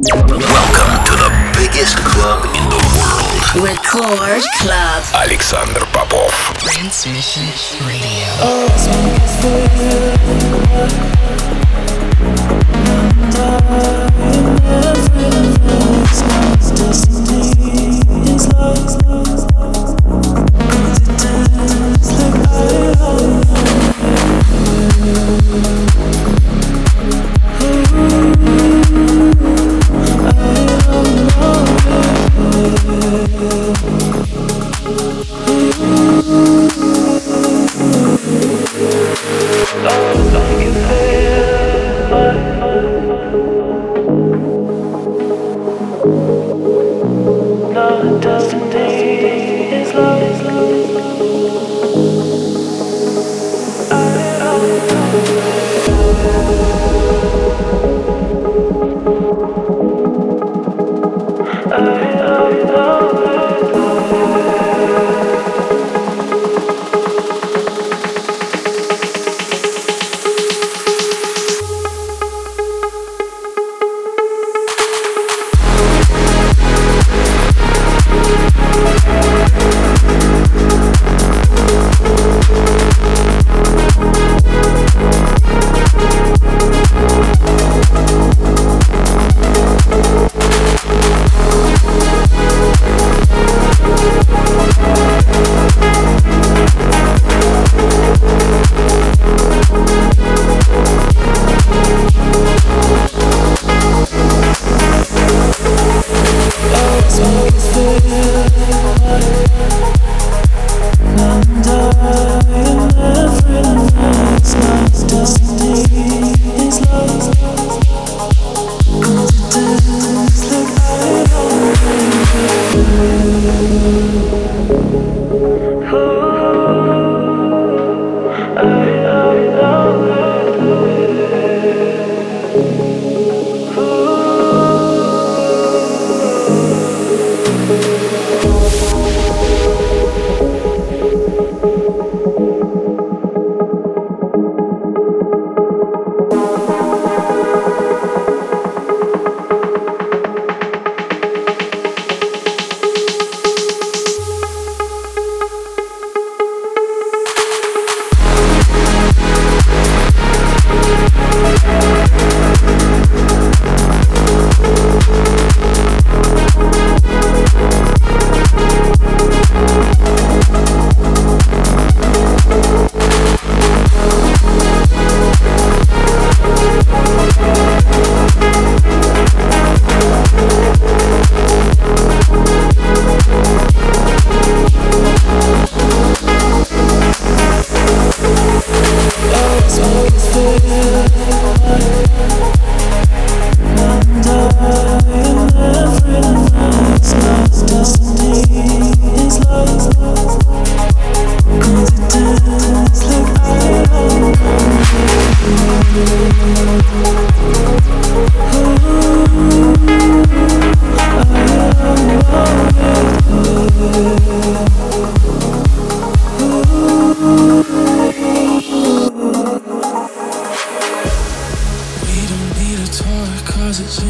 Welcome to the biggest club in the world. Record Club. Alexander Popov. Transmission Radio. Oh,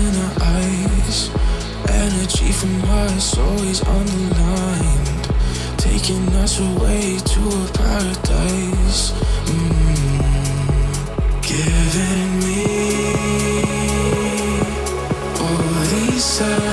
in her eyes. Energy from us always underlined. Taking us away to a paradise. Mm. Giving me all these. Signs.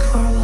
for a while.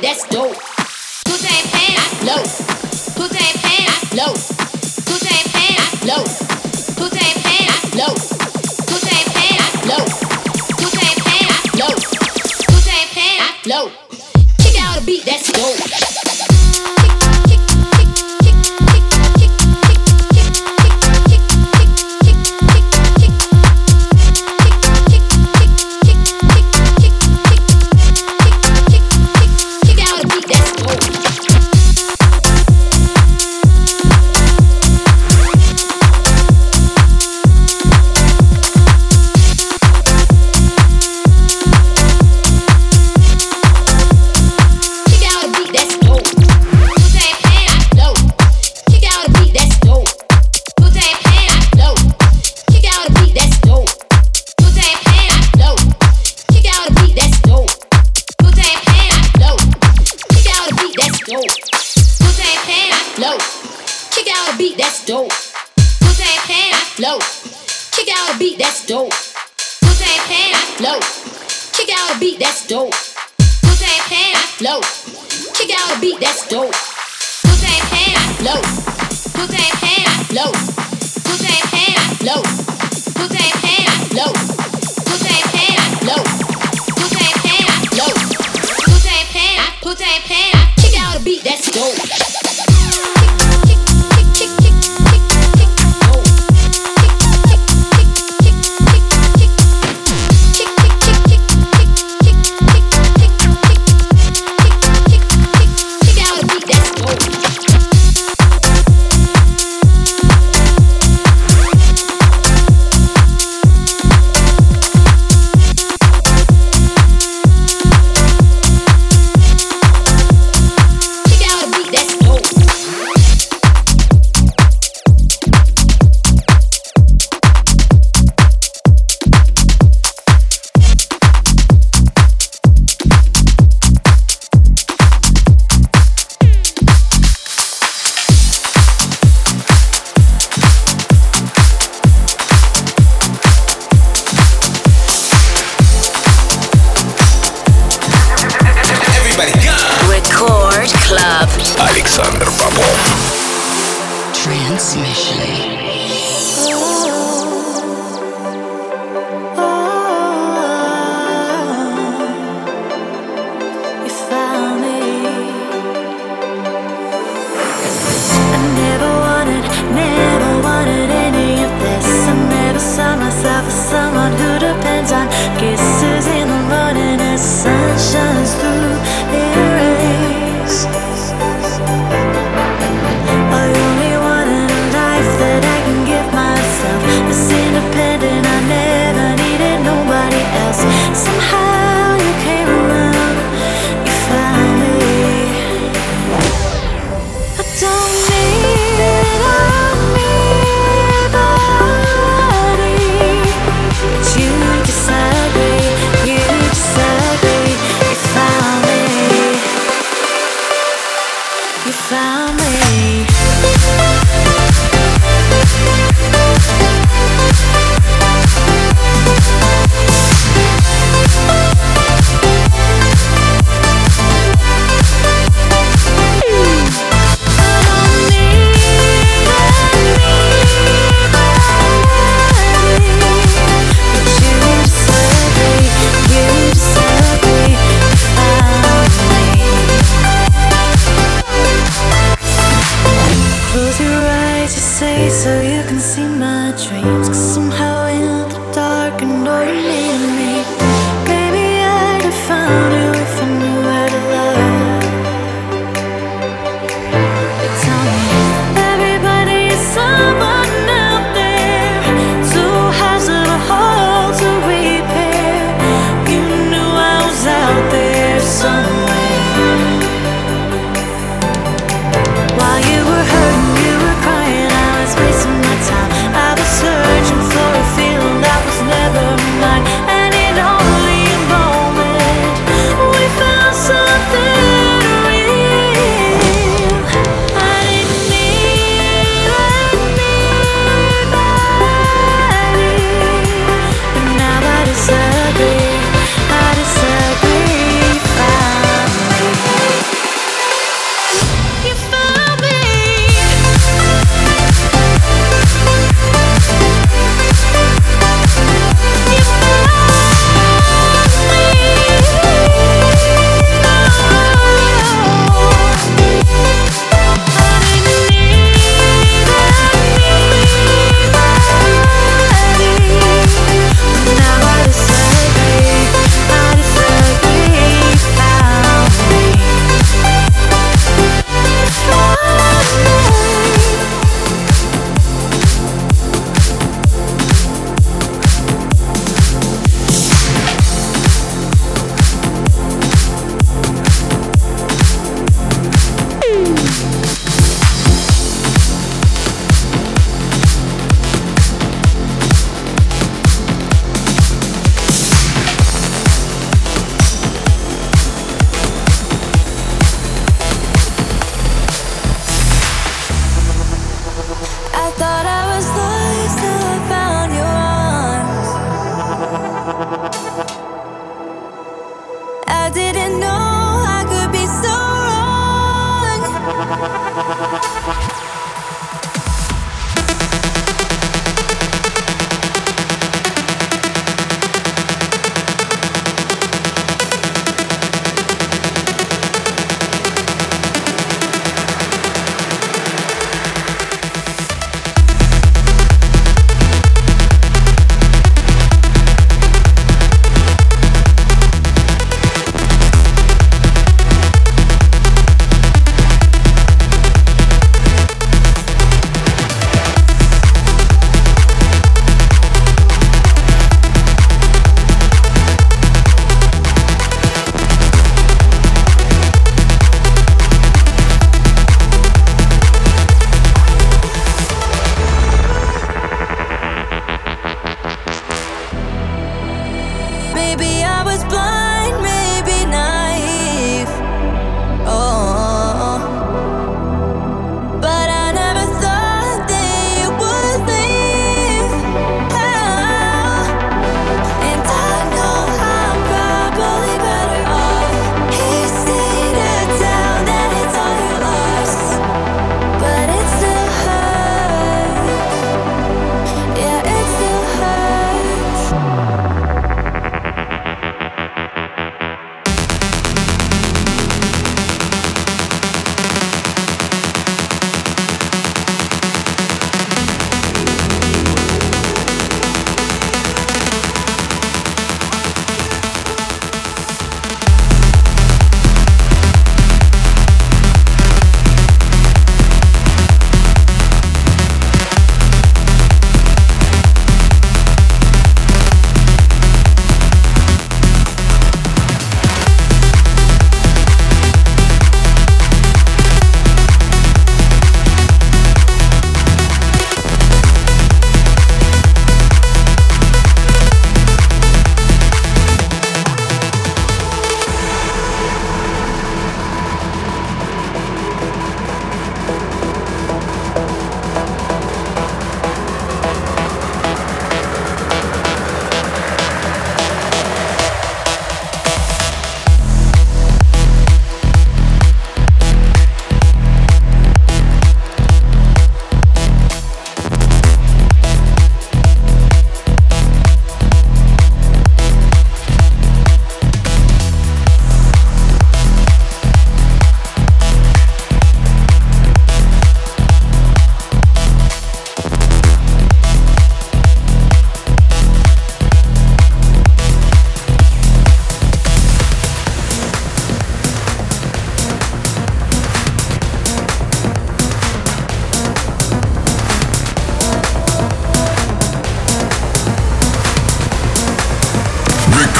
that's dope. Today pan I blow. Today pan I blow. Today pan I blow. Today pan I blow. Today pan I blow. Today pan I blow. Today pan I blow. Check out a beat that's dope.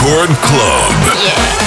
Record Club. Yeah.